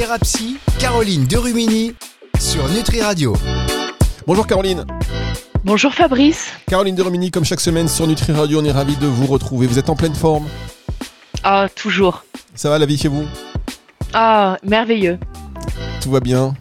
Thérapie, Caroline Derumini sur Nutri Radio. Bonjour Caroline. Bonjour Fabrice. Caroline Derumini, comme chaque semaine sur Nutri Radio, on est ravis de vous retrouver. Vous êtes en pleine forme? Ah, toujours. Ça va la vie chez vous? Ah, merveilleux. Tout va bien?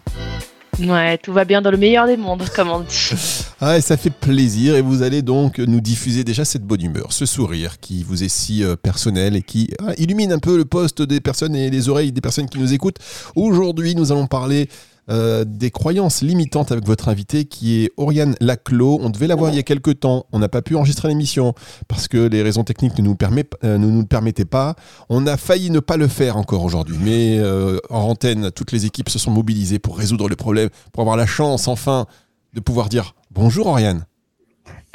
Ouais, tout va bien dans le meilleur des mondes, comme on dit. Ah, et ça fait plaisir et vous allez donc nous diffuser déjà cette bonne humeur, ce sourire qui vous est si euh, personnel et qui ah, illumine un peu le poste des personnes et les oreilles des personnes qui nous écoutent. Aujourd'hui, nous allons parler euh, des croyances limitantes avec votre invité qui est Oriane Laclos. On devait l'avoir il y a quelques temps. On n'a pas pu enregistrer l'émission parce que les raisons techniques ne nous, euh, permettaient pas. On a failli ne pas le faire encore aujourd'hui. Mais en antenne, toutes les équipes se sont mobilisées pour résoudre le problème, pour avoir la chance enfin de pouvoir dire bonjour Oriane.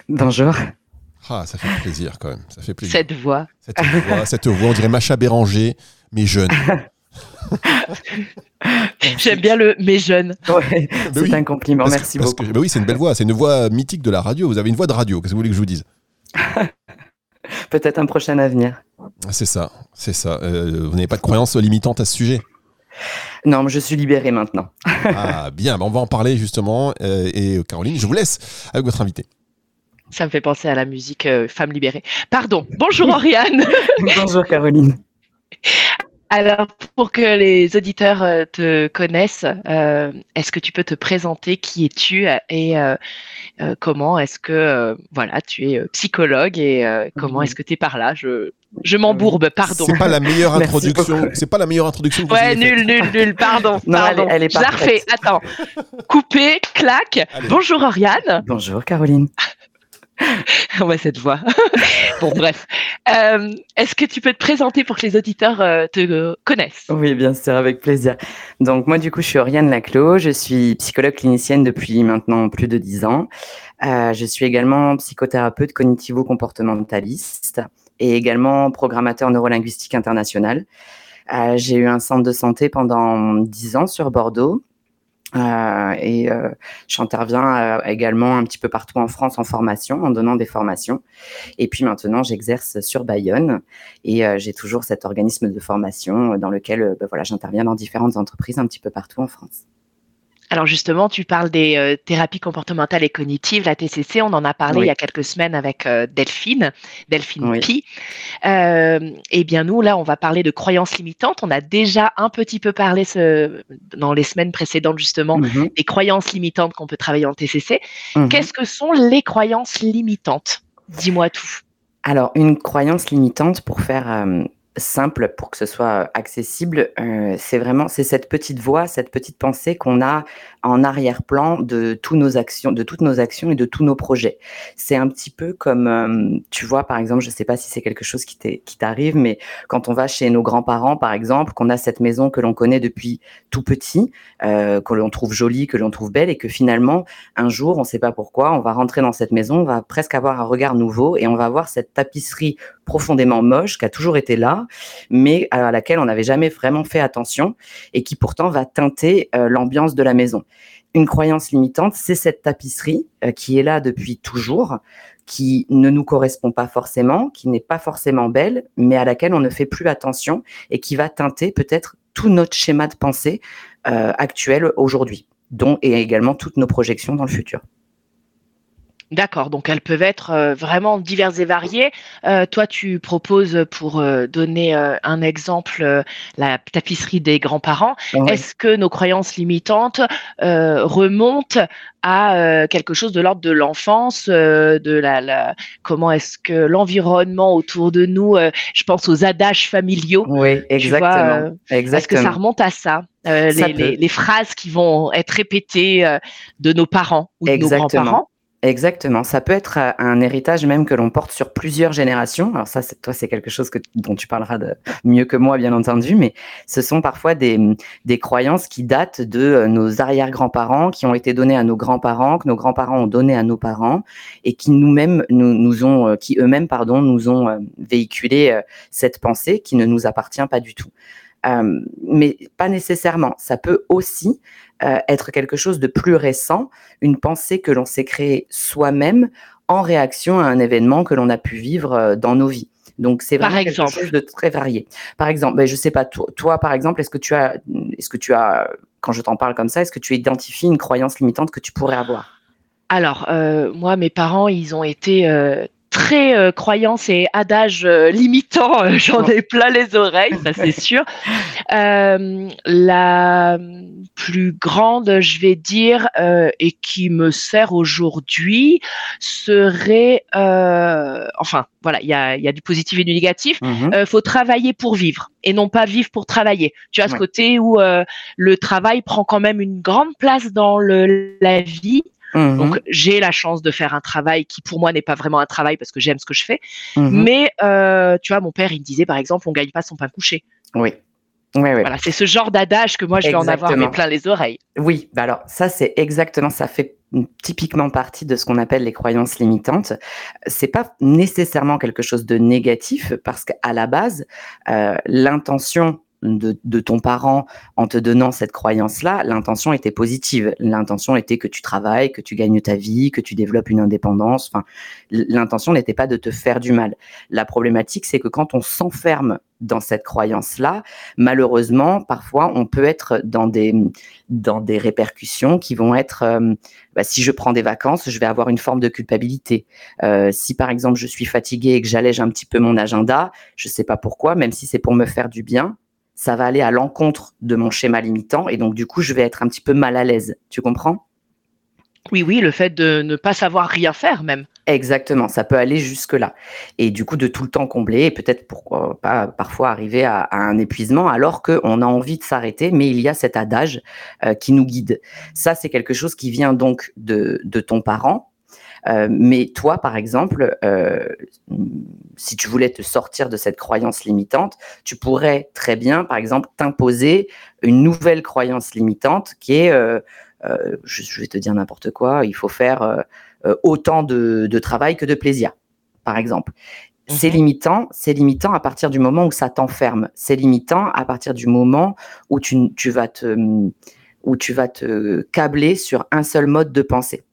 Bonjour. Ah, ça fait plaisir quand même. Ça fait plaisir. Cette voix. Cette voix, cette voix, on dirait Macha Béranger, mais jeune. J'aime bien le mais jeune. Ouais, c'est oui. un compliment, Parce- merci parce beaucoup. que- oui, c'est une belle voix. C'est une voix mythique de la radio. Vous avez une voix de radio. Qu'est-ce que vous voulez que je vous dise? Peut-être un prochain avenir. C'est ça, c'est ça. Euh, vous n'avez pas de croyances limitantes à ce sujet? Non, mais je suis libéré maintenant. Ah, bien, bah, on va en parler justement. Euh, et euh, Caroline, je vous laisse avec votre invité. Ça me fait penser à la musique euh, Femme libérée. Pardon. Bonjour Oriane. Bonjour Caroline. Alors, pour que les auditeurs euh, te connaissent, euh, est-ce que tu peux te présenter Qui es-tu euh, Et euh, euh, comment est-ce que euh, voilà, tu es psychologue et euh, comment Mhm. est-ce que tu es par là? Je, je m'embourbe, pardon. C'est pas la meilleure introduction. C'est pas la meilleure introduction que vous Ouais, nul, nul, nul, pardon. Non, elle est- pardon. elle est Je la refais, parfaite. attends. Coupé, clac. Allez. Bonjour Oriane. Bonjour Caroline. On va cette voix. bon, bref. Euh, Est-ce que tu peux te présenter pour que les auditeurs euh, te connaissent? Oui, bien sûr, avec plaisir. Donc moi, du coup, je suis Oriane Laclos. Je suis psychologue clinicienne depuis maintenant plus de dix ans. Euh, je suis également psychothérapeute cognitivo-comportementaliste et également programmateur neurolinguistique international. J'ai eu un centre de santé pendant dix ans sur Bordeaux. Euh, et euh, j'interviens euh, également un petit peu partout en France en formation, en donnant des formations. Et puis maintenant, j'exerce sur Bayonne et euh, j'ai toujours cet organisme de formation euh, dans lequel ben voilà, j'interviens dans différentes entreprises un petit peu partout en France. Alors justement, tu parles des euh, thérapies comportementales et cognitives, la TCC. On en a parlé Oui. il y a quelques semaines avec euh, Delphine, Delphine Oui. Pi. Eh bien nous, là, on va parler de croyances limitantes. On a déjà un petit peu parlé ce, dans les semaines précédentes justement Mhm, des croyances limitantes qu'on peut travailler en TCC. mhm. Qu'est-ce que sont les croyances limitantes? Dis-moi tout. Alors, une croyance limitante, pour faire euh, simple, pour que ce soit accessible, euh, c'est vraiment c'est cette petite voix, cette petite pensée qu'on a en arrière-plan de tous nos actions, de toutes nos actions et de tous nos projets. C'est un petit peu comme, euh, tu vois, par exemple, je sais pas si c'est quelque chose qui qui t'arrive, mais quand on va chez nos grands-parents, par exemple, qu'on a cette maison que l'on connaît depuis tout petit, euh, que l'on trouve jolie, que l'on trouve belle, et que finalement, un jour, on ne sait pas pourquoi, on va rentrer dans cette maison, on va presque avoir un regard nouveau et on va voir cette tapisserie profondément moche qui a toujours été là, mais à laquelle on n'avait jamais vraiment fait attention et qui pourtant va teinter euh, l'ambiance de la maison. Une croyance limitante, c'est cette tapisserie euh, qui est là depuis toujours, qui ne nous correspond pas forcément, qui n'est pas forcément belle, mais à laquelle on ne fait plus attention et qui va teinter peut-être tout notre schéma de pensée euh, actuel aujourd'hui, dont et également toutes nos projections dans le futur. D'accord, donc elles peuvent être euh, vraiment diverses et variées. Euh, toi, tu proposes pour euh, donner euh, un exemple la tapisserie des grands-parents. Ouais. Est-ce que nos croyances limitantes euh, remontent à quelque chose de l'ordre de l'enfance, de la, la- comment est-ce que l'environnement autour de nous, je pense aux adages familiaux, Oui, exactement. euh, est-ce que exactement. ça remonte à ça, Ça les, peut. les- les phrases qui vont être répétées de nos parents ou de nos Exactement. grands-parents? Exactement. Ça peut être euh, un héritage même que l'on porte sur plusieurs générations. Alors ça, toi, c'est quelque chose que, dont tu parleras de, mieux que moi, bien entendu, mais ce sont parfois des, des croyances qui datent de euh, nos arrière-grands-parents, qui ont été données à nos grands-parents, que nos grands-parents ont donné à nos parents, et qui nous-mêmes, nous, nous ont, euh, qui eux-mêmes, pardon, nous ont véhiculé cette pensée qui ne nous appartient pas du tout. Euh, mais pas nécessairement. Ça peut aussi euh, être quelque chose de plus récent, une pensée que l'on s'est créée soi-même en réaction à un événement que l'on a pu vivre euh, dans nos vies. Donc c'est Par vraiment exemple. quelque chose de très varié. Par exemple, ben, je sais pas toi, toi par exemple, est-ce que tu as est-ce que tu as, quand je t'en parle comme ça, est-ce que tu identifies une croyance limitante que tu pourrais avoir? Alors, moi, mes parents, ils ont été très euh, croyance et adage euh, limitant, euh, j'en ai plein les oreilles, ça c'est sûr. la plus grande, je vais dire, et qui me sert aujourd'hui, serait, enfin, voilà, il y a, y a, du positif et du négatif. Il mhm. faut travailler pour vivre et non pas vivre pour travailler. Tu as ce côté où le travail prend quand même une grande place dans le, la vie Mmh Donc j'ai la chance de faire un travail qui pour moi n'est pas vraiment un travail parce que j'aime ce que je fais. Mmh Mais euh, tu vois, mon père il me disait par exemple, on gagne pas son pain couché. Oui. Oui, oui. Voilà, c'est ce genre d'adage que moi je vais en avoir mais plein les oreilles. Oui, bah alors ça c'est exactement, ça fait typiquement partie de ce qu'on appelle les croyances limitantes. C'est pas nécessairement quelque chose de négatif parce qu'à la base, euh, l'intention de, ton parent en te donnant cette croyance-là, l'intention était positive. L'intention était que tu travailles, que tu gagnes ta vie, que tu développes une indépendance. Enfin, l'intention n'était pas de te faire du mal. La problématique, c'est que quand on s'enferme dans cette croyance-là, malheureusement, parfois, on peut être dans des, dans des répercussions qui vont être, euh, bah, si je prends des vacances, je vais avoir une forme de culpabilité. Euh, si par exemple, je suis fatiguée et que j'allège un petit peu mon agenda, je ne sais pas pourquoi, même si c'est pour me faire du bien, ça va aller à l'encontre de mon schéma limitant et donc du coup, je vais être un petit peu mal à l'aise. Tu comprends? Oui, oui, le fait de ne pas savoir rien faire même. Exactement, ça peut aller jusque-là. Et du coup, de tout le temps combler et peut-être pourquoi pas parfois arriver à, un épuisement alors qu'on a envie de s'arrêter, mais il y a cet adage euh, qui nous guide. Ça, c'est quelque chose qui vient donc de, de ton parent, euh, mais toi, par exemple, euh, si tu voulais te sortir de cette croyance limitante, tu pourrais très bien, par exemple, t'imposer une nouvelle croyance limitante qui est, euh, je, vais te dire n'importe quoi, il faut faire autant de, travail que de plaisir, par exemple. C'est mhm. limitant, c'est limitant à partir du moment où ça t'enferme. C'est limitant à partir du moment où tu, tu vas te où tu vas te câbler sur un seul mode de pensée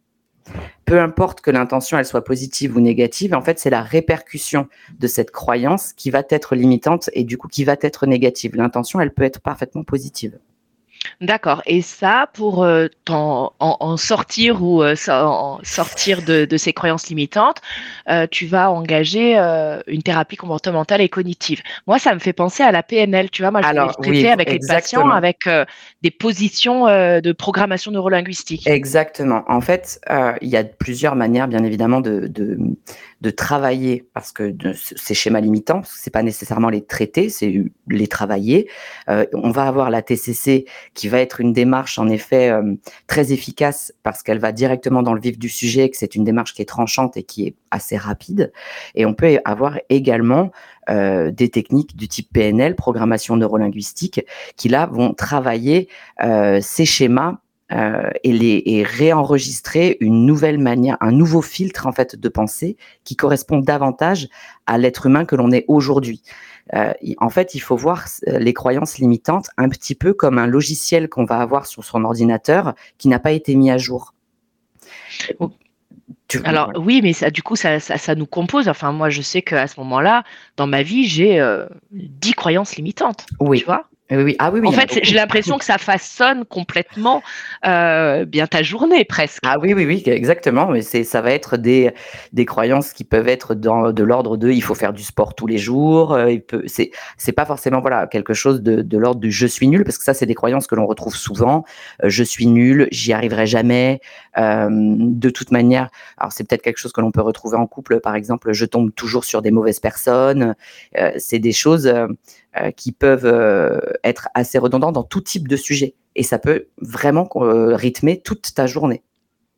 peu importe que l'intention soit positive ou négative, en fait, c'est la répercussion de cette croyance qui va être limitante et du coup qui va être négative. L'intention, elle peut être parfaitement positive. D'accord. Et ça, pour euh, en, sortir ou euh, sortir de, ces croyances limitantes, euh, tu vas engager une thérapie comportementale et cognitive. Moi, ça me fait penser à la PNL. Tu vois, moi, je vais traiter avec les patients avec des positions de programmation neurolinguistique. Exactement. En fait, il y a plusieurs manières, bien évidemment, de, de travailler parce que ces schémas limitants, c'est pas nécessairement les traiter, c'est les travailler. Euh, on va avoir la TCC qui va être une démarche en effet euh, très efficace parce qu'elle va directement dans le vif du sujet, que c'est une démarche qui est tranchante et qui est assez rapide. Et on peut avoir également euh, des techniques du type PNL, programmation neurolinguistique, qui là vont travailler ces schémas euh, et, les, et réenregistrer une nouvelle manière, un nouveau filtre en fait de pensée qui correspond davantage à l'être humain que l'on est aujourd'hui. Euh, en fait, il faut voir euh, les croyances limitantes un petit peu comme un logiciel qu'on va avoir sur son ordinateur qui n'a pas été mis à jour. Alors oui, mais ça, du coup, ça, ça, nous compose. Enfin, moi, je sais qu'à ce moment-là, dans ma vie, j'ai dix croyances limitantes. Oui. Tu vois oui, Ah, oui, oui, en fait, j'ai l'impression que ça façonne complètement euh, bien ta journée presque. Ah oui, oui, oui, exactement. Mais c'est, ça va être des, des croyances qui peuvent être dans, de l'ordre de il faut faire du sport tous les jours. Euh, il peut, c'est, c'est pas forcément voilà quelque chose de, de l'ordre du je suis nul parce que ça, c'est des croyances que l'on retrouve souvent. Euh, je suis nul, j'y arriverai jamais. de toute manière, alors c'est peut-être quelque chose que l'on peut retrouver en couple, par exemple. Je tombe toujours sur des mauvaises personnes. c'est des choses euh, qui peuvent euh, être assez redondants dans tout type de sujet. Et ça peut vraiment euh, rythmer toute ta journée.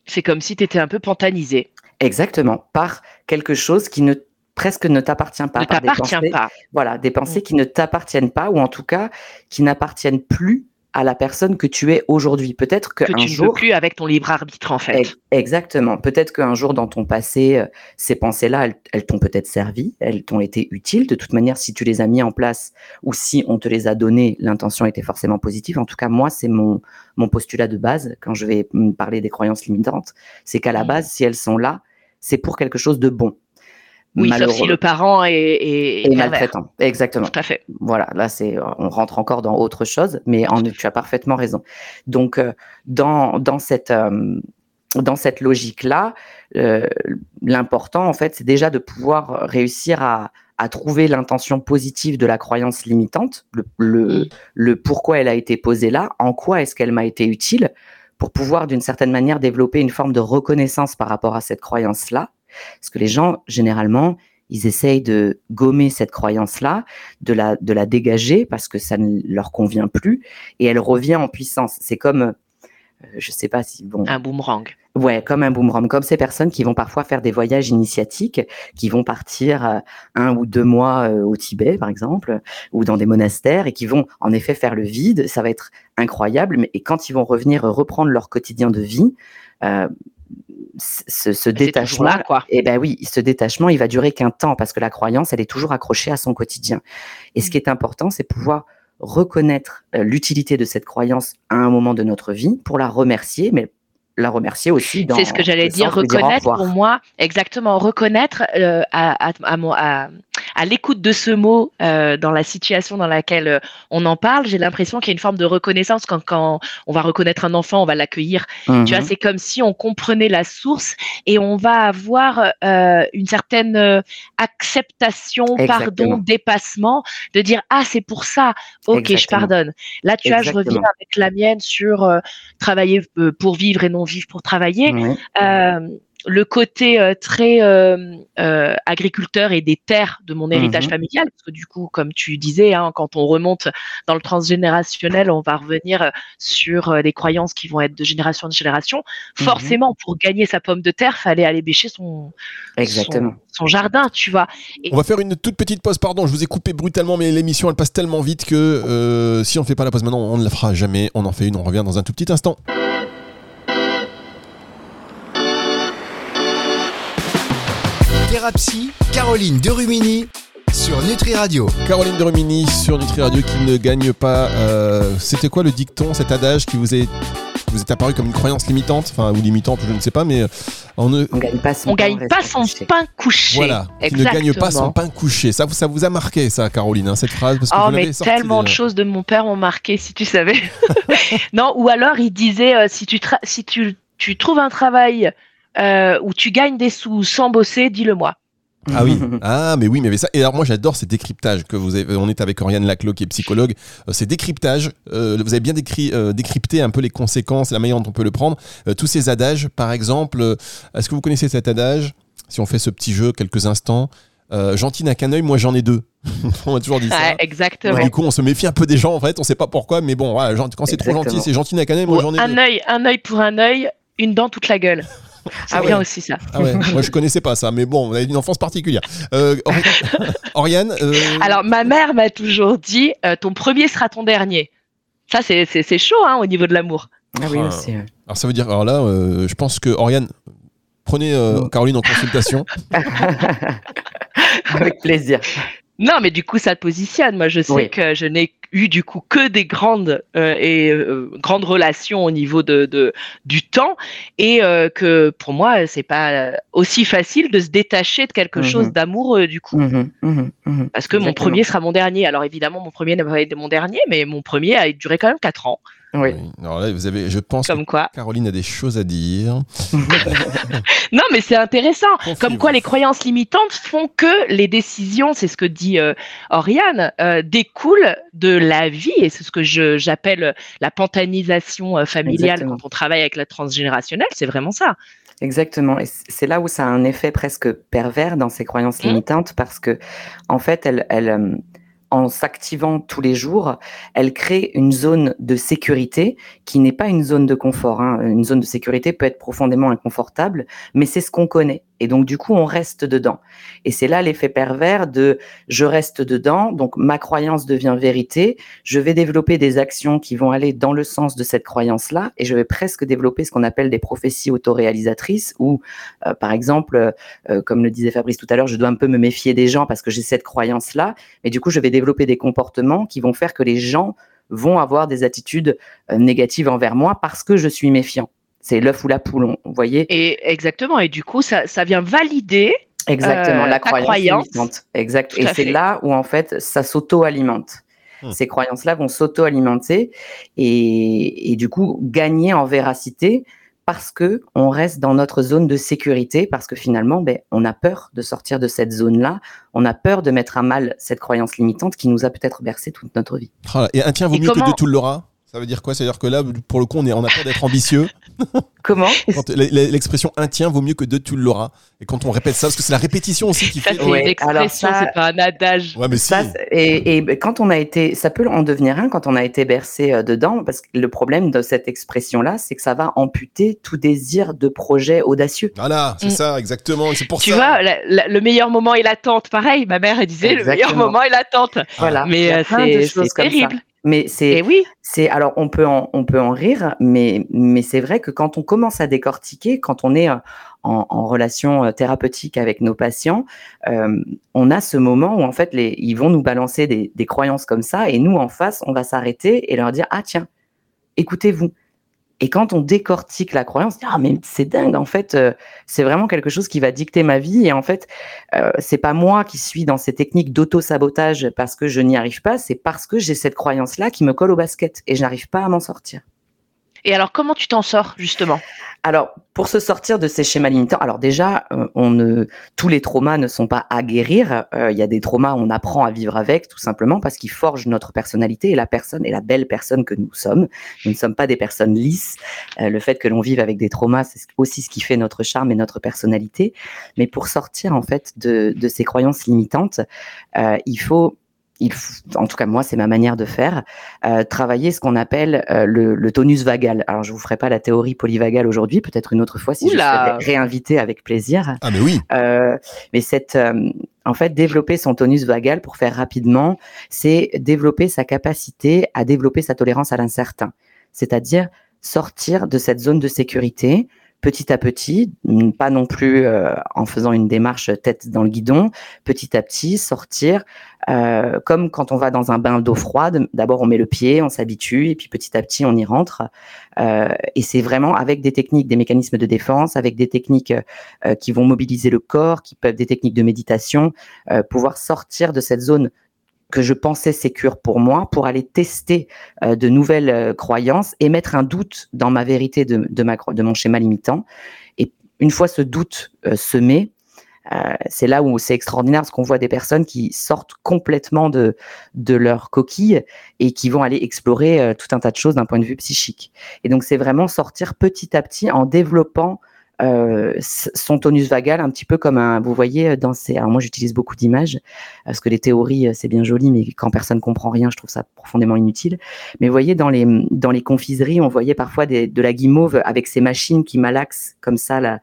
C'est comme si tu étais un peu pantanisé. Exactement, par quelque chose qui ne presque ne t'appartient pas. Ne t'appartient pas. Voilà, des pensées mm. qui ne t'appartiennent pas, ou en tout cas qui n'appartiennent plus à la personne que tu es aujourd'hui. Peut-être que tu jour, ne plus avec ton libre arbitre en fait. Exactement. Peut-être qu'un jour dans ton passé, euh, ces pensées-là, elles, t'ont peut-être servi, elles t'ont été utiles. De toute manière, si tu les as mis en place ou si on te les a données, l'intention était forcément positive. En tout cas, moi, c'est mon mon postulat de base quand je vais parler des croyances limitantes, c'est qu'à la mmh. base, si elles sont là, c'est pour quelque chose de bon. Oui, sauf si le parent est, maltraitant. Exactement. Tout à fait. Voilà, là, c'est, on rentre encore dans autre chose, mais en, tu as parfaitement raison. Donc, euh, dans, dans cette, euh, dans cette logique-là, euh, l'important, en fait, c'est déjà de pouvoir réussir à, à trouver l'intention positive de la croyance limitante, le, le, le pourquoi elle a été posée là, en quoi est-ce qu'elle m'a été utile, pour pouvoir, d'une certaine manière, développer une forme de reconnaissance par rapport à cette croyance-là parce que les gens, généralement, ils essayent de gommer cette croyance-là, de la, de la dégager parce que ça ne leur convient plus et elle revient en puissance. C'est comme, euh, je sais pas si bon. Un boomerang. Ouais, comme un boomerang, comme ces personnes qui vont parfois faire des voyages initiatiques, qui vont partir euh, un ou deux mois euh, au Tibet, par exemple, ou dans des monastères, et qui vont en effet faire le vide. Ça va être incroyable, mais et quand ils vont revenir reprendre leur quotidien de vie, ce, détachement, quoi. et eh ben oui, ce détachement, il va durer qu'un temps parce que la croyance, elle est toujours accrochée à son quotidien. Et ce mm. qui est important, c'est pouvoir reconnaître euh, l'utilité de cette croyance à un moment de notre vie pour la remercier, mais la remercier aussi. C'est ce que j'allais dire, reconnaître pour moi, exactement, reconnaître euh, à, à, à, l'écoute de ce mot euh, dans la situation dans laquelle euh, on en parle, j'ai l'impression qu'il y a une forme de reconnaissance quand, quand on va reconnaître un enfant, on va l'accueillir. Tu vois, mhm. c'est comme si on comprenait la source et on va avoir une certaine acceptation, pardon, dépassement, de dire ah c'est pour ça, ok je pardonne. Là tu vois, je reviens avec la mienne sur travailler pour vivre et non vivre pour travailler. Euh, le côté euh, très euh, euh, agriculteur et des terres de mon héritage mhm. familial, parce que du coup, comme tu disais, hein, quand on remonte dans le transgénérationnel, on va revenir sur des croyances qui vont être de génération en génération. Mhm. Forcément, pour gagner sa pomme de terre, fallait aller bêcher son, Exactement. son, jardin, tu vois. On va faire une toute petite pause, pardon, je vous ai coupé brutalement, mais l'émission, elle passe tellement vite que si on ne fait pas la pause maintenant, on ne la fera jamais. On en fait une, on revient dans un tout petit instant. Thérapie, Caroline Derumini sur Nutri Radio. Caroline Derumini sur Nutri Radio qui ne gagne pas. Euh, c'était quoi le dicton, cet adage qui vous est, vous est apparu comme une croyance limitante, enfin ou limitante, je ne sais pas, mais euh, on ne on gagne pas son, gagne pas son pain couché. Voilà, qui ne gagne pas son pain couché. Ça, ça vous a marqué ça, Caroline, hein, cette phrase? Parce que Oh mais tellement de choses de mon père m'ont marqué, si tu savais. non, ou alors il disait euh, si tu si tu, tu trouves un travail euh, où tu gagnes des sous sans bosser, dis-le-moi. Ah oui, ah mais oui, mais ça. Et alors moi j'adore ces décryptages que vous avez. On est avec Oriane Laclos qui est psychologue. Euh, ces décryptages, euh, vous avez bien décrit, décrypté un peu les conséquences, la manière dont on peut le prendre. tous ces adages, par exemple, est-ce que vous connaissez cet adage? Si on fait ce petit jeu quelques instants, gentil n'a qu'un œil, moi j'en ai deux. on a toujours dit ça. exactement. du coup, on se méfie un peu des gens en fait. On sait pas pourquoi, mais bon, voilà, quand c'est trop gentil, c'est gentil n'a qu'un œil, moi j'en ai un deux. Œil, un œil pour un œil, une dent toute la gueule. Ah bien aussi ça. Ah ouais. Moi je connaissais pas ça, mais bon, on a une enfance particulière. Euh, Oriane. Euh, Alors ma mère m'a toujours dit, euh, ton premier sera ton dernier. Ça c'est chaud hein, au niveau de l'amour. Ah oui aussi. Alors ça veut dire, alors là, je pense que Oriane, prenez Caroline en consultation. Avec plaisir. Non, mais du coup, ça te positionne. Moi, je sais que je n'ai eu du coup que des grandes euh, et euh, grandes relations au niveau de, du temps et euh, que pour moi, c'est pas aussi facile de se détacher de quelque mmh chose d'amoureux du coup. Mmh mmh Parce que mon premier sera mon dernier. Alors évidemment, mon premier n'a pas été mon dernier, mais mon premier a duré quand même quatre ans. Oui. Alors là, vous avez, je pense Comme quoi. Caroline a des choses à dire. non, mais c'est intéressant. Comme quoi, les croyances limitantes font que les décisions, c'est ce que dit euh, Oriane, euh, découlent de la vie. Et c'est ce que j'appelle la pantanisation euh, familiale quand on travaille avec la transgénérationnelle. C'est vraiment ça. Exactement. Et c'est là où ça a un effet presque pervers dans ces croyances mmh. limitantes parce que, en fait, elles, elles, en s'activant tous les jours, elle crée une zone de sécurité qui n'est pas une zone de confort. Hein. Une zone de sécurité peut être profondément inconfortable, mais c'est ce qu'on connaît. Et donc, du coup, on reste dedans. Et c'est là l'effet pervers de je reste dedans, donc ma croyance devient vérité. Je vais développer des actions qui vont aller dans le sens de cette croyance-là. Et je vais presque développer ce qu'on appelle des prophéties autoréalisatrices où, euh, par exemple, euh, comme le disait Fabrice tout à l'heure, je dois un peu me méfier des gens parce que j'ai cette croyance-là. Mais du coup, je vais développer des comportements qui vont faire que les gens vont avoir des attitudes euh, négatives envers moi parce que je suis méfiant. C'est l'œuf ou la poule, vous voyez Et exactement. Et du coup, ça, ça vient valider Exactement, Euh, la croyance, croyance. limitante. Exact. Tout Et c'est là où en fait ça s'auto-alimente. Hmm. Ces croyances-là vont s'auto-alimenter et, et du coup gagner en véracité parce que on reste dans notre zone de sécurité, parce que finalement, ben, on a peur de sortir de cette zone-là, on a peur de mettre à mal cette croyance limitante qui nous a peut-être bercé toute notre vie. Là, Et un tien vaut Et mieux que deux, tu l'auras Ça veut dire quoi? C'est-à-dire que là, pour le coup, on, est, on a peur d'être ambitieux. Comment? L'expression un tien vaut mieux que deux, tu l'auras. Et quand on répète ça, parce que c'est la répétition aussi qui Ça, fait. c'est Ouais, une alors expression, ça- c'est pas un adage. Ouais, mais si. Ça, et, et quand on a été, ça peut en devenir un quand on a été bercé euh, dedans, parce que le problème de cette expression-là, c'est que ça va amputer tout désir de projet audacieux. Voilà, c'est Mm. ça, exactement. C'est pour Tu ça. vois, la- la- le meilleur moment est l'attente. Pareil, ma mère elle disait le meilleur moment est l'attente. Voilà. Mais euh, c'est comme ça. Mais c'est, Et oui, c'est, alors on peut en, on peut en rire, mais, mais c'est vrai que quand on commence à décortiquer, quand on est euh, en, en relation euh, thérapeutique avec nos patients, euh, on a ce moment où en fait les, ils vont nous balancer des, des croyances comme ça, et nous en face, on va s'arrêter et leur dire ah tiens, écoutez-vous. Et quand on décortique la croyance, ah mais c'est dingue, en fait, euh, c'est vraiment quelque chose qui va dicter ma vie. Et en fait, euh, c'est pas moi qui suis dans ces techniques d'auto-sabotage parce que je n'y arrive pas, c'est parce que j'ai cette croyance-là qui me colle au basket et je n'arrive pas à m'en sortir. Et alors, comment tu t'en sors, justement? Alors, pour se sortir de ces schémas limitants, alors déjà, euh, on ne, tous les traumas ne sont pas à guérir. Euh, Il y a des traumas, on apprend à vivre avec, tout simplement parce qu'ils forgent notre personnalité et la personne et la belle personne que nous sommes. Nous ne sommes pas des personnes lisses. Euh, le fait que l'on vive avec des traumas, c'est aussi ce qui fait notre charme et notre personnalité. Mais pour sortir en fait de, de ces croyances limitantes, il faut il en tout cas moi c'est ma manière de faire, euh, travailler ce qu'on appelle euh, le, le tonus vagal. Alors je vous ferai pas la théorie polyvagale aujourd'hui, peut-être une autre fois si Oula. je serai réinvité avec plaisir. Ah, mais oui. Euh, mais cette, euh, en fait, développer son tonus vagal, pour faire rapidement, c'est développer sa capacité à développer sa tolérance à l'incertain. C'est-à-dire sortir de cette zone de sécurité petit à petit, pas non plus euh, en faisant une démarche tête dans le guidon, petit à petit sortir, euh, comme quand on va dans un bain d'eau froide, d'abord on met le pied, on s'habitue, et puis petit à petit on y rentre. Euh, et c'est vraiment avec des techniques, des mécanismes de défense, avec des techniques euh, qui vont mobiliser le corps, qui peuvent des techniques de méditation, euh, pouvoir sortir de cette zone que je pensais sécure pour moi, pour aller tester euh, de nouvelles euh, croyances et mettre un doute dans ma vérité de, de, ma, de mon schéma limitant. Et une fois ce doute euh, semé, c'est là où c'est extraordinaire parce qu'on voit des personnes qui sortent complètement de, de leur coquille et qui vont aller explorer tout un tas de choses d'un point de vue psychique. Et donc c'est vraiment sortir petit à petit en développant euh, son tonus vagal, un petit peu comme un, vous voyez, euh, dans ces, alors moi j'utilise beaucoup d'images, parce que les théories, euh, c'est bien joli, mais quand personne comprend rien, je trouve ça profondément inutile. Mais vous voyez, dans les, dans les confiseries, on voyait parfois des, de la guimauve avec ces machines qui malaxent comme ça la,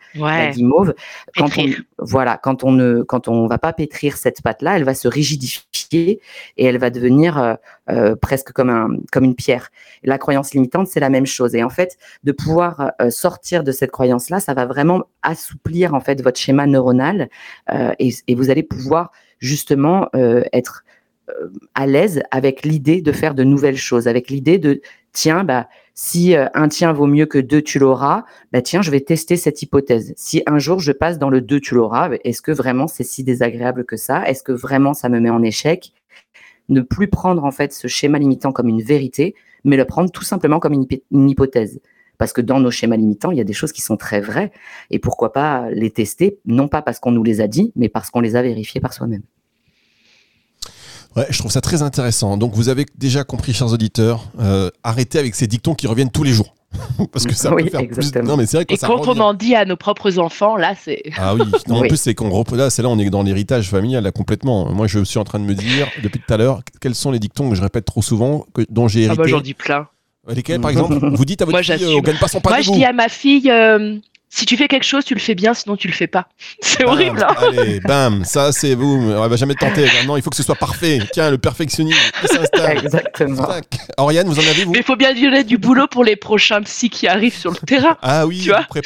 guimauve. Quand on, voilà, quand on ne, quand on va pas pétrir cette pâte-là, elle va se rigidifier et elle va devenir euh, euh, presque comme un, comme une pierre. La croyance limitante, c'est la même chose. Et en fait, de pouvoir euh, sortir de cette croyance-là, ça va vraiment assouplir en fait votre schéma neuronal euh, et, vous allez pouvoir justement euh, être euh, à l'aise avec l'idée de faire de nouvelles choses, avec l'idée de tiens, bah, si un tien vaut mieux que deux, tu l'auras, bah tiens, je vais tester cette hypothèse. Si un jour je passe dans le deux, tu l'auras, est-ce que vraiment c'est si désagréable que ça? Est-ce que vraiment ça me met en échec? Ne plus prendre en fait ce schéma limitant comme une vérité, mais le prendre tout simplement comme une hypothèse. Parce que dans nos schémas limitants, il y a des choses qui sont très vraies. Et pourquoi pas les tester, non pas parce qu'on nous les a dit, mais parce qu'on les a vérifiées par soi-même. Ouais, je trouve ça très intéressant. Donc, vous avez déjà compris, chers auditeurs, euh, arrêtez avec ces dictons qui reviennent tous les jours. Parce que ça Oui, peut faire exactement. plus. Non, mais c'est vrai que Et ça quand revient. on en dit à nos propres enfants, là, c'est. Ah oui, non, en Oui. plus c'est qu'on rep- là, c'est là on est dans l'héritage familial là complètement. Moi je suis en train de me dire depuis tout à l'heure quels sont les dictons que je répète trop souvent que, dont j'ai Ah bah hérité. j'en dis plein. Lesquels par exemple? Vous dites à votre Moi, fille euh, on gagne pas son pain Moi, de je goût. dis à ma fille, euh, si tu fais quelque chose, tu le fais bien, sinon tu le fais pas. C'est Bam, horrible. hein. Allez, bam, ça c'est vous. On va jamais tenter. Non, il faut que ce soit parfait. Tiens, le perfectionnisme s'installe. Exactement. Tac. Oriane, vous en avez vous Mais il faut bien donner du boulot pour les prochains psys qui arrivent sur le terrain. Ah oui, Tu vois vous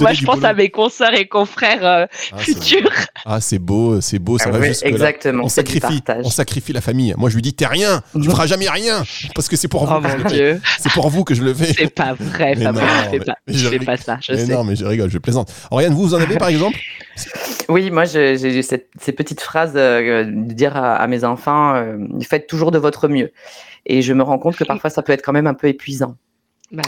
moi, je pense boulot. à mes consoeurs et confrères euh, Ah, futurs. Ah, c'est beau, c'est beau, ça Ah va là. exactement, On sacrifie, on sacrifie la famille. Moi, je lui dis, t'es rien, tu Mhm. feras jamais rien, parce que c'est pour vous. Oh mon dieu, C'est pour vous que je le fais. c'est pas vrai, non, je fais mais- pas, mais je fais pas ça, je Mais sais. non, mais rigole, je plaisante. Oriane, vous, vous en avez par exemple? Oui, moi, j'ai cette- ces petites phrases euh, de dire à, à mes enfants euh, faites toujours de votre mieux. Et je me rends compte que parfois, ça peut être quand même un peu épuisant. Bah,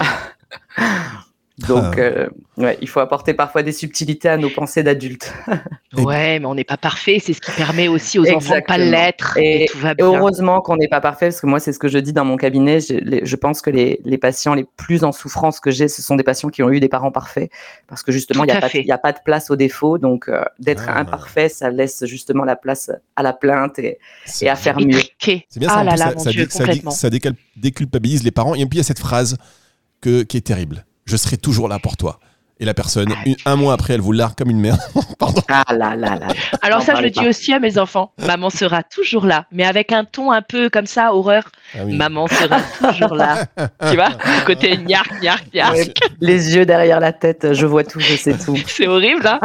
Donc, Ah. euh, ouais, il faut apporter parfois des subtilités à nos pensées d'adultes. Ouais, mais on n'est pas parfait. C'est ce qui permet aussi aux enfants de pas l'être. Et, Et- tout va Et bien. heureusement qu'on n'est pas parfait, parce que moi, c'est ce que je dis dans mon cabinet. Je, les- je pense que les, les patients les plus en souffrance que j'ai, ce sont des patients qui ont eu des parents parfaits, parce que justement, il n'y a, pas de- fait. il y a pas de place au défaut. Donc, euh, d'être Ah. imparfait, ça laisse justement la place à la plainte et, à faire Et mieux. c'est bien ça. Ah en là là, ça, mon ça Dieu, dé- ça ça déculpabilise les parents. Et puis il y a cette phrase que, qui est terrible. Je serai toujours là pour toi. Et la personne, une- un mois après, elle vous largue comme une merde. Pardon. Ah là là là. Alors ça, je le dis aussi à mes enfants. Maman sera toujours là, mais avec un ton un peu comme ça, horreur. Ah oui. Maman sera toujours là. tu vois Le Côté gnark, gnark, gnark. Ouais, les yeux derrière la tête, je vois tout, je sais tout. C'est horrible, hein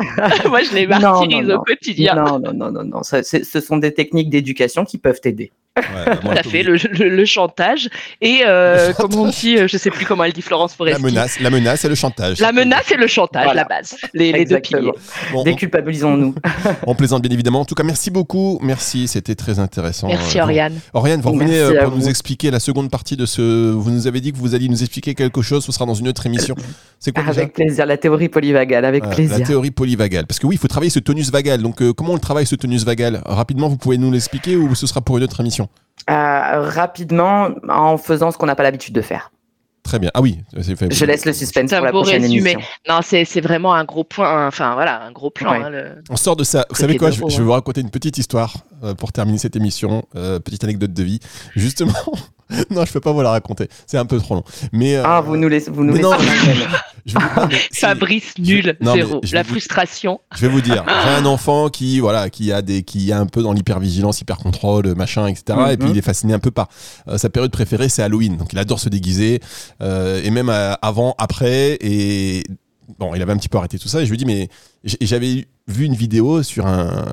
Moi, je les martyrise non, non. au quotidien. Non, non, non, non, non. Ça, ce sont des techniques d'éducation qui peuvent t'aider. Ouais, Tout à fait, le, le- le chantage. Et euh, on dit, euh, je sais plus comment elle dit Florence La Foresti. menace, la menace et le chantage. La menace et le chantage, Voilà. la base. Les, les deux piliers. Bon, Déculpabilisons-nous. on plaisante bien évidemment. En tout cas, merci beaucoup. Merci, c'était très intéressant. Merci Euh, Oriane. Oriane, vous revenez Merci euh, pour nous vous. expliquer la seconde partie de ce. Vous nous avez dit que vous alliez nous expliquer quelque chose. Ce sera dans une autre émission. C'est quoi déjà? Avec plaisir, la théorie polyvagale, avec La plaisir. théorie polyvagale. Parce que oui, il faut travailler ce tonus vagal. Donc, euh, comment on le travaille ce tonus vagal? Rapidement, vous pouvez nous l'expliquer ou ce sera pour une autre émission? Euh, rapidement, en faisant ce qu'on n'a pas l'habitude de faire. Très bien. Ah oui, c'est fait. Je laisse le suspense pour la prochaine résumé. émission. Non, c'est c'est vraiment un gros point. Enfin, voilà, un gros plan. Ouais. hein, le- On sort de ça. Vous savez quoi? je, vais hein. vous raconter une petite histoire euh, pour terminer cette émission. Euh, petite anecdote de vie. Justement. non, je peux pas vous la raconter. C'est un peu trop long. Mais. euh, Ah, vous nous laissez, vous nous mais laissez non. Je vous- si- Fabrice, nul, non, zéro. La vous- frustration. Je vais vous dire, j'ai un enfant qui voilà, qui a des, qui est un peu dans l'hypervigilance, hypercontrôle, machin, etc. Et puis Mhm. il est fasciné un peu par euh, sa période préférée, c'est Halloween. Donc il adore se déguiser, euh, et même euh, avant, après, et bon, il avait un petit peu arrêté tout ça. Et je lui dis, mais j'avais vu une vidéo sur un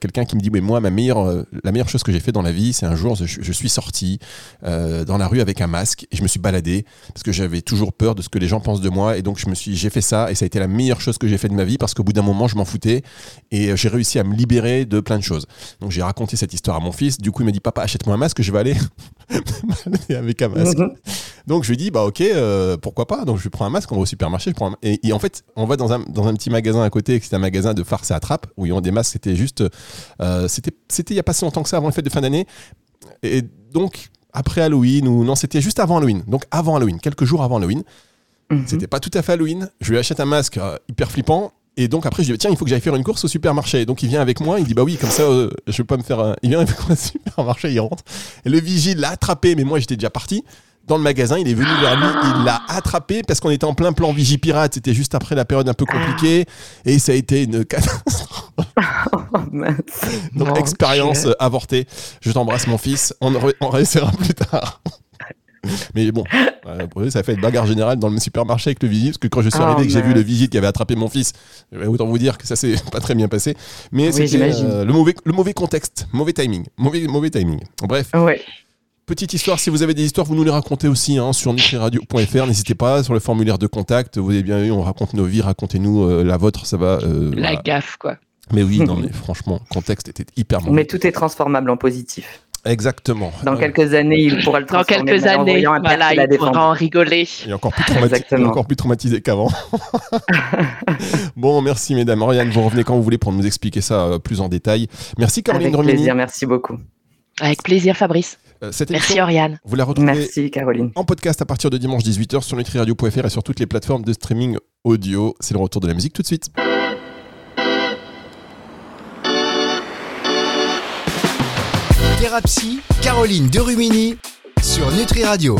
quelqu'un qui me dit, mais moi, ma meilleure, euh, la meilleure chose que j'ai fait dans la vie, c'est un jour, je, suis sorti euh, dans la rue avec un masque et je me suis baladé parce que j'avais toujours peur de ce que les gens pensent de moi et donc je me suis j'ai fait ça et ça a été la meilleure chose que j'ai fait de ma vie parce qu'au bout d'un moment je m'en foutais et euh, j'ai réussi à me libérer de plein de choses donc j'ai raconté cette histoire à mon fils du coup il m'a dit papa achète-moi un masque je vais aller avec un masque Mhm. donc je lui dis bah ok euh, pourquoi pas? Donc je prends un masque on va au supermarché je prends un- et, et en fait on va dans un, dans un petit magasin à côté c'est un magasin de farce et attrape où ils ont des masques c'était juste euh, c'était c'était il y a pas si longtemps que ça avant les fêtes de fin d'année et donc après Halloween ou non c'était juste avant Halloween donc avant Halloween quelques jours avant Halloween Mhm. c'était pas tout à fait Halloween. Je lui achète un masque euh, hyper flippant. Et donc après, je dis, tiens, il faut que j'aille faire une course au supermarché. Donc il vient avec moi, il dit, bah oui, comme ça, euh, je vais pas me faire. un- Il vient avec moi au supermarché, il rentre. Et le vigile l'a attrapé, mais moi j'étais déjà parti. Dans le magasin, il est venu vers lui, il l'a attrapé parce qu'on était en plein plan Vigipirate, c'était juste après la période un peu compliquée, et ça a été une catastrophe. Oh. Donc expérience avortée. Je t'embrasse mon fils, on, on réessayera plus tard. Mais bon, euh, ça a fait une bagarre générale dans le supermarché avec le vigile, parce que quand je suis Oh, arrivé et que j'ai vu le vigile qui avait attrapé mon fils, euh, autant vous dire que ça s'est pas très bien passé. Mais Oui, c'était euh, le, mauvais, le mauvais contexte, mauvais timing, mauvais, mauvais timing. Bref, Ouais. petite histoire, si vous avez des histoires, vous nous les racontez aussi hein, sur nutriradio.fr, n'hésitez pas, sur le formulaire de contact, vous avez bien eu, on raconte nos vies, racontez-nous euh, la vôtre, ça va. euh, La voilà. gaffe, quoi. Mais oui, non mais franchement, le contexte était hyper mauvais. Mais tout est transformable en positif. Exactement. Dans Euh, quelques années, il pourra le Dans transformer quelques mais en années, un voilà, il pourra en rigoler. Il est encore plus, est encore traumatisé qu'avant. bon, merci mesdames. Oriane, vous revenez quand vous voulez pour nous expliquer ça euh, plus en détail. Merci Caroline Avec Romini. plaisir, merci beaucoup. Avec plaisir, Fabrice. Euh, Merci, Oriane. vous la retrouvez Merci Caroline. en podcast à partir de dimanche 18h sur nutriradio.fr et sur toutes les plateformes de streaming audio. C'est le retour de la musique tout de suite. Thérapie, Caroline Derumini sur Nutri Radio.